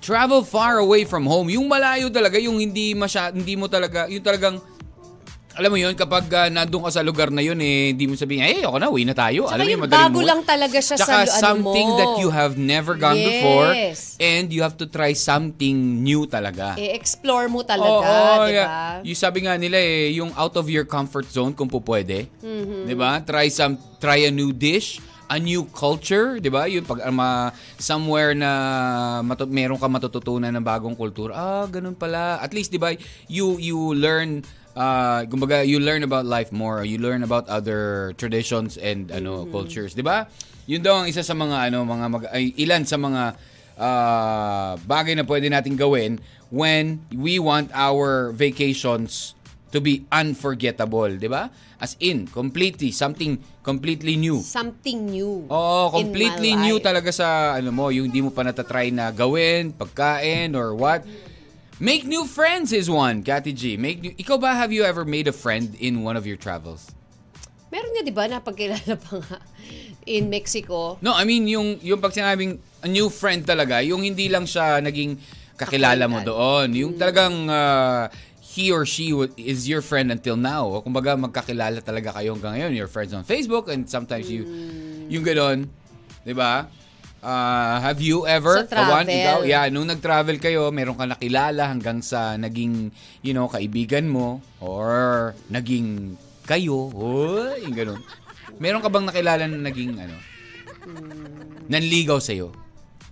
Travel far away from home. Yung malayo talaga, yung hindi masya, hindi mo talaga, yung talagang, alam mo yun, kapag uh, nandun ka sa lugar na yun, eh, hindi mo sabihin, eh, ako na, uwi na tayo. Saka alam mo yung bago mo- lang talaga siya Tsaka sa ano something mo. that you have never gone before Yes. and you have to try something new talaga. I-explore mo talaga, oo, di yeah. ba? Yung sabi nga nila eh, yung out of your comfort zone kung po pwede. Mm-hmm. 'Di ba? Try some try a new dish, a new culture, 'di ba? Yung pag ma, somewhere na matu- meron ka matututunan ng bagong kultura. Ah, ganun pala. At least 'di ba, you you learn uh, kumbaga, you learn about life more. You learn about other traditions and ano Mm-hmm. cultures, 'di ba? Yun daw ang isa sa mga ano mga mag- ay, ilan sa mga ah, bagay na pwede nating gawin when we want our vacations to be unforgettable, 'di ba? As in, completely something completely new. Something new. Oo, completely new life. talaga sa ano mo, yung hindi mo pa natatry na gawin, pagkain or what. Make new friends is one, Kati G. Make new, ikaw ba have you ever made a friend in one of your travels? Meron nga, di ba, napagkilala pa nga in Mexico. No, I mean yung yung pag sinabing a new friend talaga, yung hindi lang siya naging kakilala mo doon, yung talagang ah, he or she is your friend until now. Kumbaga magkakilala talaga kayo hanggang ngayon. You're friends on Facebook and sometimes you yung gano'n, 'di ba? Ah, have you ever, Sa travel. Kawan, ikaw, yeah, nung nag-travel kayo, meron ka nakilala hanggang sa naging, you know, kaibigan mo or naging kayo, oh, yung ganun. Meron ka bang nakilala na naging, ano, nanligaw sa'yo?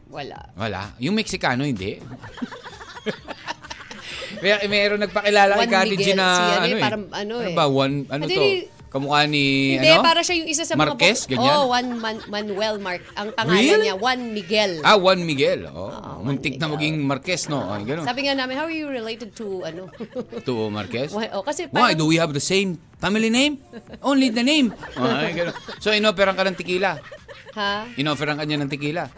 Wala. Wala. Yung Meksikano, hindi. May, meron nagpakilala kay Juan Kati G Miguel, na si ano ano, eh, eh. parang ano eh. ba? One, ano Hindi, to? Kamukha ni, Hindi, ano? para siya yung isa sa mga... Marquez, ganyan? Oh, Juan Man- Manuel Mar Ang pangalan Really? niya, Juan Miguel. Ah, Juan Miguel. Oh, Juan muntik na Miguel. maging Marquez, no? Ay, ganun. Sabi nga namin, how are you related to, ano? To Marquez? Why- oh, kasi Why? parang- Do we have the same family name? Only the name. Ay, ganun. So, inoperan ka ng tequila. ha? Inoferan ka niya ng tequila.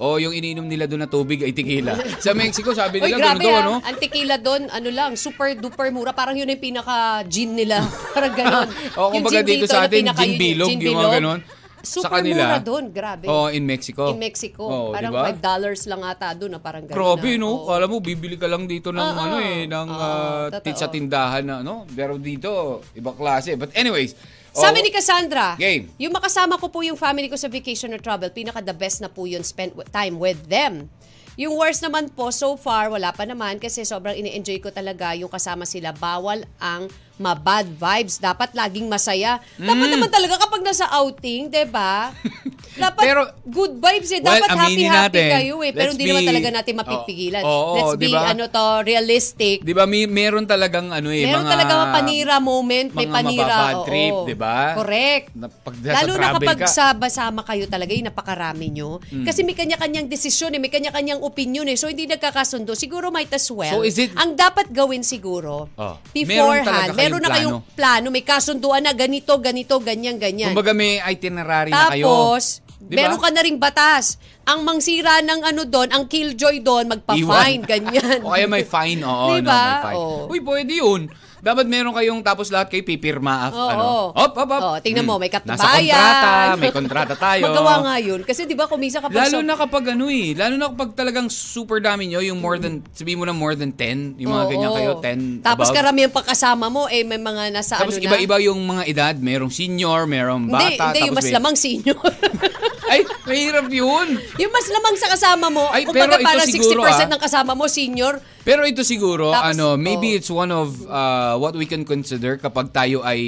O yung iniinom nila doon na tubig ay tequila. Sa Mexico, sabi nila, grabe ganun daw, ano? Ang tequila doon, ano lang, super duper mura. Parang yun yung pinaka-gin nila. Parang ganon. O, Yung kumbaga gin dito sa atin, pinaka- gin bilog, gin yung mga bilog. Super sa kanila, mura doon, grabe. Oh, in Mexico. In Mexico. Oh, parang diba? $5 lang ata doon na parang gano'n. Grabe, na. no? Oo. Kala mo, bibili ka lang dito ng, Oo. ano eh, ng ah, totoo. tit- sa tindahan na, ano? Pero dito, ibang klase. But anyways, Sabi oh, ni Cassandra, Game. yung makasama ko po yung family ko sa vacation or travel, pinaka the best na po yun spent with- time with them. Yung worst naman po, so far, wala pa naman kasi sobrang ini-enjoy ko talaga yung kasama sila. Bawal ang ma-bad vibes. Dapat laging masaya. Dapat Mm. naman talaga kapag nasa outing, 'di ba? Dapat Pero- good vibes eh. Well, Dapat aminin happy-happy natin. kayo eh. Pero hindi naman be- talaga natin mapipigilan. Oo, oo, Let's be, diba? ano to, realistic. Di ba, may, meron talagang ano eh, Meron mga... talaga mga panira moment, may mga panira. mababad oo. trip, di ba? Correct. Na, pag Lalo na kapag ka. sama-sama kayo talaga, yung napakarami nyo. Mm. Kasi may kanya-kanyang desisyon eh, may kanya-kanyang opinion eh. So, hindi nagkakasundo. Siguro might as well. So, is it- Ang dapat gawin siguro, Oh. Meron beforehand, kayong meron na kayong plano, may kasunduan na ganito, ganito, ganyan, ganyan. Kumbaga may itinerary na kayo. Tapos, Di ba? meron ka na ring batas. Ang mangsira ng ano doon, ang killjoy doon, magpa-fine, ganyan. o kaya may fine, oo, Di no, may fine. Oo. Uy, pwede yun. Dapat meron kayong tapos lahat kayo pipirma. af- Oo. ano. Op, op, op. Oh, tingnan mo, Hmm. may katubayan. Nasa kontrata, may kontrata tayo. Magawa nga yun. Kasi di ba kumisa kapag... Lalo so- na kapag ano eh, lalo na kapag talagang super dami nyo, yung more than, sabihin mo na more than 10, yung mga Oo. ganyan kayo, 10 Tapos above. karamihan pa kasama mo, eh may mga nasa Tapos ano iba-iba yung mga edad, merong senior, merong na. bata. Hindi, hindi, yung tapos mas may- lamang senior. Ay, mahirap yun. yung mas lamang sa kasama mo, Ay, kung pero ito parang siguro, 60% ah. ng kasama mo, senior. Pero ito siguro, Tapos, ano, maybe oh. it's one of uh, what we can consider kapag tayo ay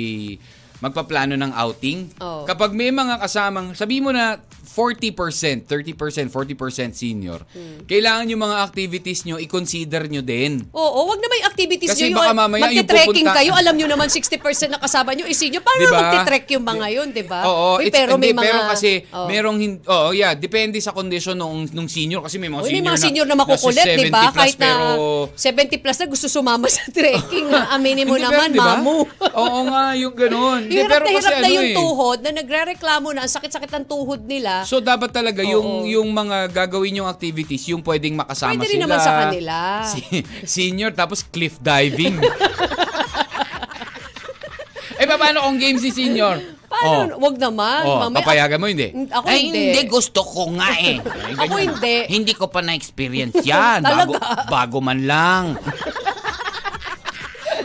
magpaplano ng outing. Oh. Kapag may mga kasamang, sabi mo na 40%, 30%, 40% senior, Hmm. kailangan yung mga activities nyo, i-consider nyo din. Oo, wag na may activities Kasi nyo. baka mamaya yung pupunta- kayo, alam nyo naman 60% ng kasama nyo is senior. Paano Diba? na magte-trek yung mga yun, di ba? Oo, Uy, pero may hindi, mga... pero kasi Oh. merong hin- oh, yeah, depende sa condition nung nung senior kasi may mga Uy, may senior mga senior na makukulit, nasa di ba? 70 plus, Kahit na pero 70 plus na gusto sumama sa trekking. Aminin mo Hindi, naman, pero, di ba? mamu. Oo nga, yung ganun. Hirap pero na kasi hirap na ano yung eh. tuhod na nagre-reklamo na ang sakit-sakit ng tuhod nila. So dapat talaga yung Oo. yung mga gagawin yung activities yung pwedeng makasama Pwede sila. rin naman sa kanila. Si- senior tapos cliff diving. eh paano kung game si senior? Paano? Wag naman. Oh, Mamaya- papayagan mo hindi? Ako Ay, hindi. hindi. Gusto ko nga eh. Ay, Ako hindi. Hindi ko pa na-experience yan. bago, Talaga? bago man lang.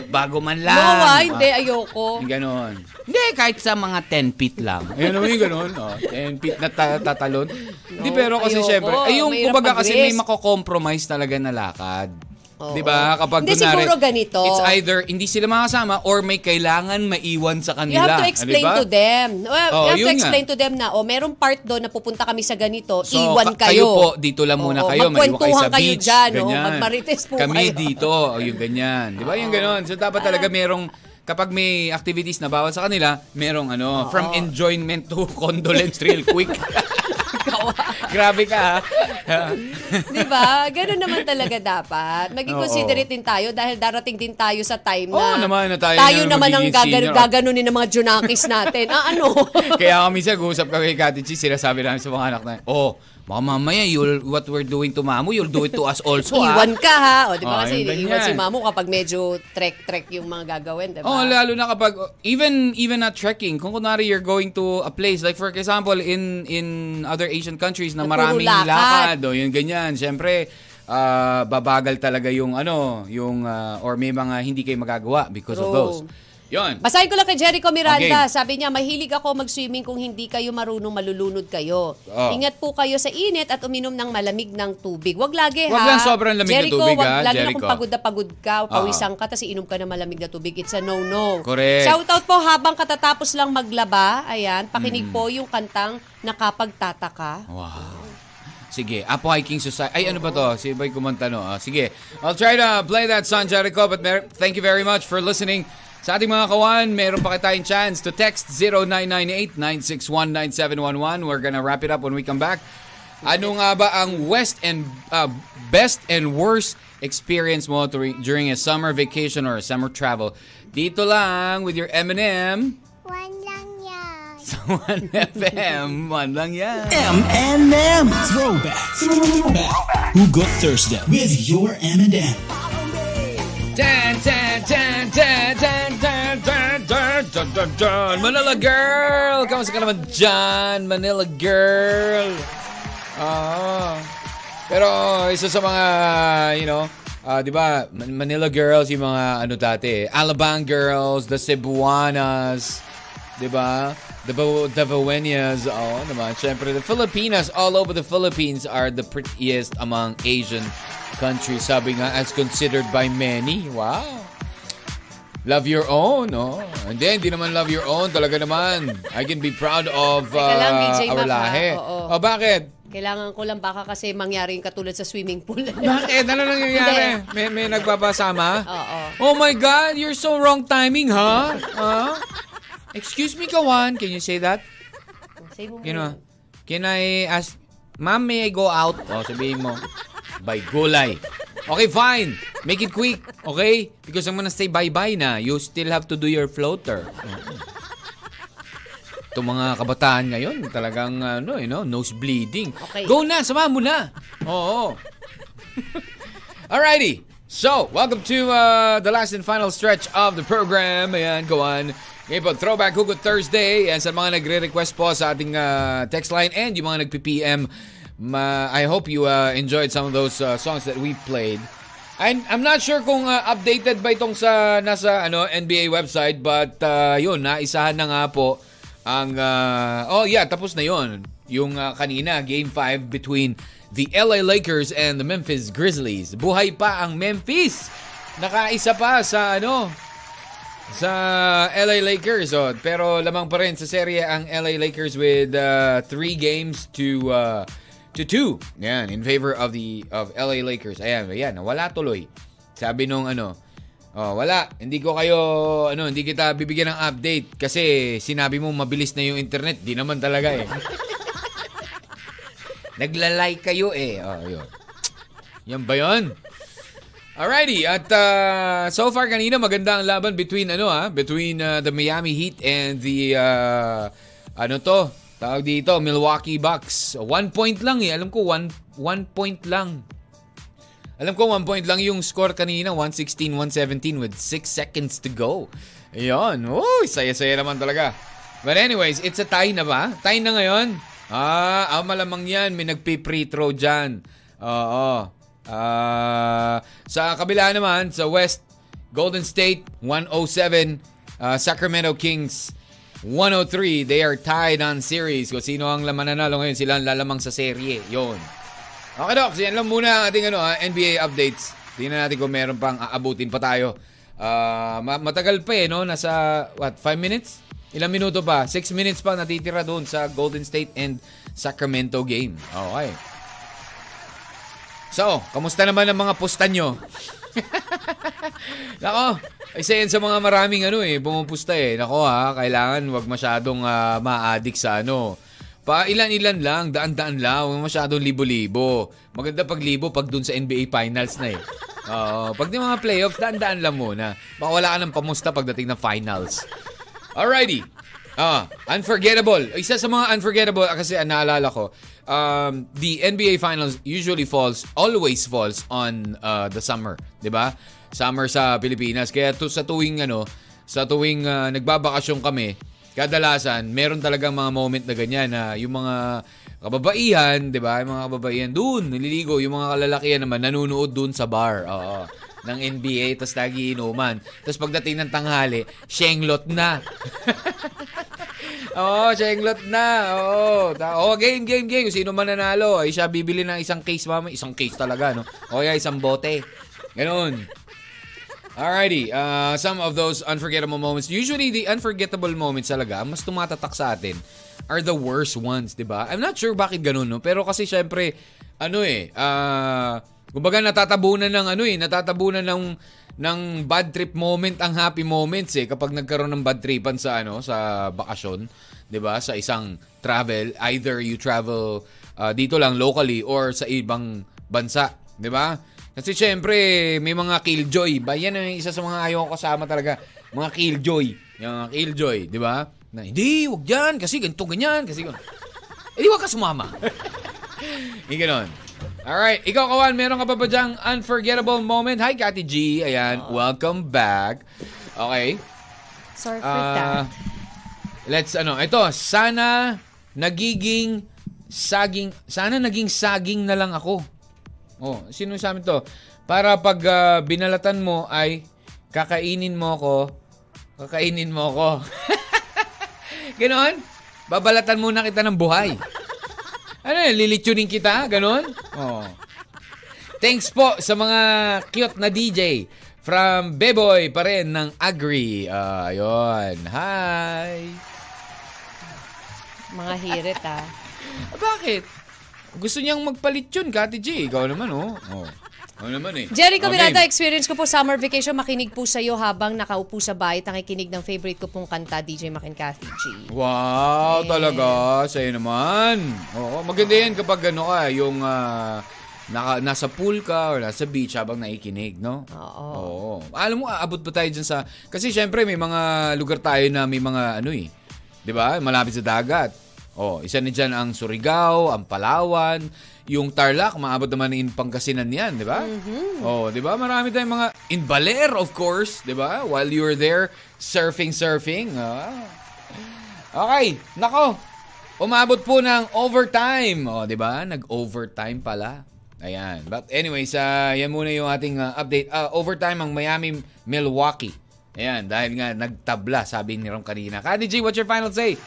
Bago man lang. No, ah, hindi. Ayoko. Yung ganon. Hindi, kahit sa mga 10 feet lang. Ayun naman yung ganon. Oh, 10 feet na ta- tatalon. Hindi, pero kasi ayoko. syempre, ay yung Mahirap kumbaga kasi may mako-compromise talaga na lakad. Oo. Di ba? Kapag Hindi, kunwari, siguro ganito. It's either hindi sila makasama or may kailangan maiwan sa You kanila. have to explain Di ba? to them. Well, Oh, you have to yun nga. explain to them na, oh, merong part doon na pupunta kami sa ganito, So, iwan ka- kayo. kayo po, dito lang muna Oo, kayo. Maiwan kayo magkwentuhan sa kayo beach. dyan, oh, ganyan. magmarites po Kami kayo. dito. O, yung ganyan. Di ba? Yung ganon. So, dapat talaga merong kapag may activities na bawal sa kanila, merong ano, from enjoyment to condolence real quick. Grabe ka, ha? Di ba? Ganun naman talaga dapat. Maging Oo. considerate din tayo dahil darating din tayo sa time na Oo naman, na tayo na naman ang magiging gagan- senior. gaganunin ng mga junakis natin. ah, ano? Kaya kami sa usap kami kay Kati Chi, sinasabi namin sa mga anak na, oh, baka mamaya, you'll, what we're doing to Mamu, you'll do it to us also, ah." Iwan ka ha. O, di ba Oh, kasi ganyan. si Mamu kapag medyo trek-trek yung mga gagawin, di ba? Oh, lalo na kapag even even at trekking, kung kunwari you're going to a place like for example in in other Asian countries na Na puro maraming lakad. lakad, o yun ganyan. Syempre, ah, babagal talaga yung ano, yung ah, or may mga hindi kayo magagawa because of True. those. Yun. Basahin ko lang kay Jericho Miranda. Okay. Sabi niya, mahilig ako mag-swimming kung hindi kayo marunong malulunod kayo. Oh. Ingat po kayo sa init at uminom ng malamig ng tubig. Wag lagi Wag ha. lang sobrang lamig na Jericho, tubig, wag, ha, na Jericho. kung pagod na pagod ka o pawisan ka tapos inom ka ng malamig na tubig. It's a no-no. Correct. Shoutout po habang katatapos lang maglaba. Ayan, pakinig Mm. po yung kantang Nakapagtataka. Wow. Sige, Apo Hiking Society. Ay, ano ba to? Si Boy kumanta, no? Ah, sige. I'll try to play that song, Jericho, but thank you very much for listening Sa ating mga kawan, meron pa tayong chance to text 0998-961-9711. We're gonna wrap it up when we come back. Ano nga ba ang west and uh, best and worst experience mo to- during a summer vacation or a summer travel? Dito lang with your M&M. One lang yan. Sa 1FM. One lang yan. M&M. Throwback. Throwback. Hugot Thursday with your M&M. Tan, tan, tan, tan, tan, tan, tan, tan, tan. Manila girl! Kamusta ka naman dyan, Manila girl? Ah. Pero isa sa mga, you know, ah, di ba, Manila girls, yung mga ano dati, Alabang girls, the Cebuanas, di ba? The Bo- Davawenias, oh, naman. Siyempre, the Filipinas, all over the Philippines are the prettiest among Asian countries. Sabi nga, as considered by many. Wow. Love your own, oh. Hindi, hindi naman love your own. Talaga naman. I can be proud of Teka lang, uh, DJ our lahi. Oo. Oh, bakit? Kailangan ko lang baka kasi mangyari yung katulad sa swimming pool. Bakit? Ano nangyayari? May, may nagbabasama? Oo. Oh my God, you're so wrong timing, ha? Huh? Excuse me, Kawan. Can you say that? Say mo You know, muna. can I ask, Ma'am, may I go out? Oh, sabihin mo, by gulay. Okay, fine. Make it quick, okay? Because I'm gonna say bye-bye na. You still have to do your floater. Itong mga kabataan ngayon, talagang, ano, you know, nose bleeding. Okay. Go na, sama mo na. Oo. Alrighty. So, welcome to uh, the last and final stretch of the program. Ayan, go on. Ngayon po, Throwback Hugot Thursday. And sa mga nagre-request po sa ating uh, text line and yung mga nag-PPM, ma- I hope you uh, enjoyed some of those uh, songs that we played. I'm, I'm not sure kung uh, updated ba itong sa nasa ano NBA website but uh, yun, naisahan na nga po ang uh, oh yeah, tapos na yun. Yung uh, kanina, game 5 between the LA Lakers and the Memphis Grizzlies. Buhay pa ang Memphis. Nakaisa pa sa ano sa LA Lakers. Oh. Pero lamang pa rin sa serye ang LA Lakers with uh, games to uh, to two. Yan, in favor of the of LA Lakers. Ayan, ayan, wala tuloy. Sabi nung ano, oh, wala, hindi ko kayo ano, hindi kita bibigyan ng update kasi sinabi mo mabilis na yung internet. Di naman talaga eh. Naglalay kayo eh. Oh, yun. Yan ba yun? Alrighty, at uh, so far kanina maganda ang laban between ano ah, between uh, the Miami Heat and the uh, ano to, tawag dito, Milwaukee Bucks. One point lang eh, alam ko one, one point lang. Alam ko one point lang yung score kanina, 116-117 with 6 seconds to go. Ayun, uy, saya-saya naman talaga. But anyways, it's a tie na ba? Tie na ngayon? Ah, ah malamang yan, may nagpi-free throw dyan. Oo. Ah, sa kabila naman, sa West, Golden State 107, ah, Sacramento Kings 103. They are tied on series. Kung sino ang laman nanalo ngayon, sila ang lalamang sa serye. Yon. Okay, Doc. Yan lang muna ang ating ano, ah, NBA updates. Tingnan natin kung meron pang aabutin pa tayo. Ma- matagal pa eh, no? Nasa, what, 5 minutes? Ilang minuto pa? 6 minutes pa natitira doon sa Golden State and Sacramento game. Okay. So, kamusta naman ang mga pusta nyo? Nako, isa yan sa mga maraming ano eh, pumupusta eh. Nako ha, kailangan wag masyadong uh, ma-addict sa ano. Pa ilan-ilan lang, daan-daan lang, huwag masyadong libo-libo. Maganda pag libo pag dun sa NBA Finals na eh. Oo, pag di mga playoffs, daan-daan lang muna. Baka wala ka ng pamusta pagdating ng finals. Alrighty. Ah, unforgettable. Isa sa mga unforgettable ah, kasi naalala ko, um, the NBA Finals usually falls, always falls on uh, the summer, 'di ba? Summer sa Pilipinas. Kaya to, sa tuwing ano, sa tuwing uh, nagbabakasyon kami, kadalasan meron talagang mga moment na ganyan na yung mga kababaihan, 'di ba? Yung mga kababaihan doon nililigo, yung mga kalalakihan naman nanonood doon sa bar. Oo. Ng NBA, tapos lagi inuman. Tapos pagdating ng tanghali, shenglot na. Oo, oh, shenglot na. Oo. Ta- oh, game, game, game. Sino man nanalo, ay siya bibili ng isang case mama. Isang case talaga, no? O kaya isang bote. Ganun. Alrighty, uh, some of those unforgettable moments. Usually, the unforgettable moments talaga, mas tumatatak sa atin are the worst ones, di ba? I'm not sure bakit ganun, no? Pero kasi syempre, ano eh, uh, kumbaga natatabunan ng ano eh, natatabunan ng ng bad trip moment ang happy moments eh kapag nagkaroon ng bad tripan sa ano sa bakasyon, 'di ba? Sa isang travel, either you travel uh, dito lang locally or sa ibang bansa, 'di ba? Kasi syempre, may mga killjoy. Ba yan ang isa sa mga ayaw ko kasama talaga. Mga killjoy. Yung mga killjoy, 'di ba? Na hindi, wag yan kasi ganito ganyan kasi ganito. Eh, di wag ka sumama. Yung ganon. Alright, ikaw kawan, meron ka pa ba dyang unforgettable moment? Hi, Kati G. Ayan, welcome back. Okay. Sorry for Ah, that. let's ano, ito, sana nagiging saging, sana naging saging na lang ako. Oh, sino sa amin to? Para pag ah, binalatan mo ay kakainin mo ako, kakainin mo ako. Ganon? Babalatan muna kita ng buhay. Ano yun, lilitsunin kita? Ganon? Oh. Thanks po sa mga cute na DJ from Beboy pa rin ng Agri. Ah, ayun. Hi! Mga hirit ah. Ah, bakit? Gusto niyang magpalit yun, Kati G. Ikaw naman, oh. oh. Ano naman eh. Jerry Comirata, Okay. experience ko po summer vacation, makinig po sa'yo habang nakaupo sa bahay, nakikinig ng favorite ko pong kanta, DJ Mac and Kathy G. Wow, Yes. talaga. Sa'yo naman. Oo, maganda yan kapag ano ka, yung ah, naka, nasa pool ka or nasa beach habang naikinig, no? Oo. Oo. Alam mo, aabot pa tayo dyan sa... Kasi syempre, may mga lugar tayo na may mga ano eh. Di ba? Malapit sa dagat. Oh, isa na dyan ang Surigao, ang Palawan, yung Tarlac, maabot naman in Pangasinan yan, di ba? Oh, di ba? Marami tayong mga... In Baler, of course, di ba? While you're there, surfing, surfing. Ah. Okay, nako. Umabot po ng overtime. O, di ba? Nag-overtime pala. Ayan. But anyways, ah, yan muna yung ating ah, update. Ah, overtime ang Miami, Milwaukee. Ayan, dahil nga nagtabla, sabi ni Ron kanina. Kadi G, what's your final say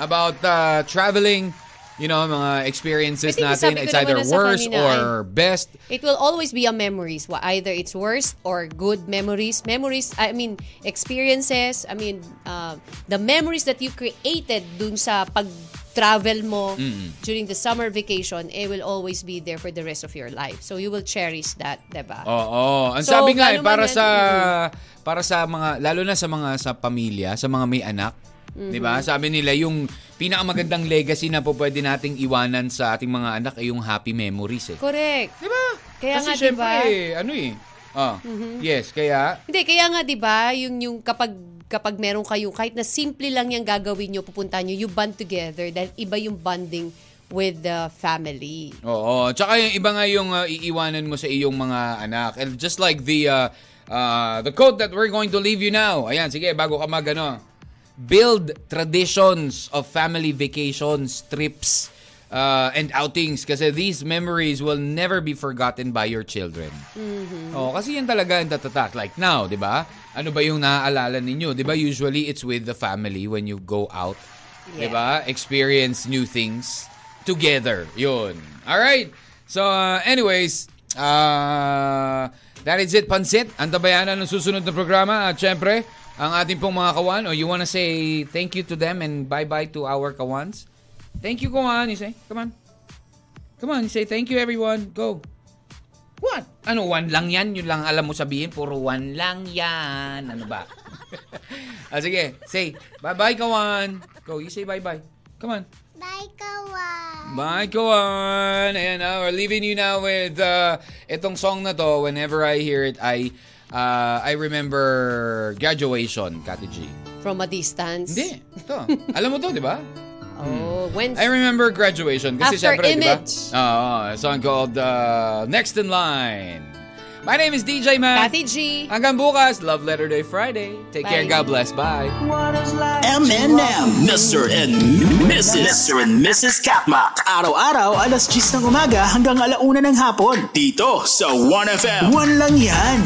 about uh, traveling, you know, mga experiences I natin? It's either kanina or best. It will always be a memories. Either it's worst or good memories. Memories, I mean, experiences. I mean, uh, the memories that you created dun sa pag-travel mo during the summer vacation, it will always be there for the rest of your life. So you will cherish that, diba? Oo. Ang So, sabi nga eh, para yan? sa para sa mga lalo na sa mga sa pamilya, sa mga may anak, 'di ba? Mm-hmm. Sabi nila yung pinakamagandang legacy na po pwede nating iwanan sa ating mga anak ay yung happy memories eh. Correct. 'Di ba? Kaya Kasi nga, syempre, diba? eh, ano eh. Ah, yes, kaya Hindi, kaya nga 'di ba, yung yung kapag kapag meron kayo kahit na simple lang yung gagawin nyo, pupuntahan nyo, you bond together dahil iba yung bonding with the family. Oo. Tsaka yung iba nga yung uh, iiwanan mo sa iyong mga anak. And just like the uh, uh, the quote that we're going to leave you now. Ayan, sige, bago ka mag ano. Build traditions of family vacations, trips, uh, and outings kasi these memories will never be forgotten by your children. Oh, kasi yan talaga ang tatatak. Like now, di ba? Ano ba yung naaalala ninyo? Di ba usually it's with the family when you go out. Di ba? Experience new things together. Yun. Alright. So, uh, anyways, uh, that is it, Pansit. Ang tabayanan ng susunod na programa. At syempre, ang ating pong mga kawan. O you wanna say thank you to them and bye-bye to our kawans? Thank you, kawan. You say, come on. Come on, you say thank you, everyone. Go. What? Ano, one lang yan? Yun lang alam mo sabihin? Puro one lang yan. Ano ba? ah, sige, say, bye-bye, kawan. Go, you say bye-bye. Come on. Bye, kawan. Bye, kawan. Ayan, ah, we're leaving you now with uh, itong song na to. Whenever I hear it, I uh, I remember graduation, Kati G. From a distance. Hindi, ito. alam mo to, di ba? Oh, when I remember graduation kasi After syempre, di ba? Image. Oo, a song called uh, Next in Line. My name is DJ Man. Kathy G. Hanggang bukas, Love Letter Day Friday. Take care, Bye. God bless. Bye. M&M, Mr. and Mrs. Mr. and Mrs. Katmak. Araw-araw, alas 10 ng umaga hanggang alauna ng hapon. Dito sa 1FM. One lang yan.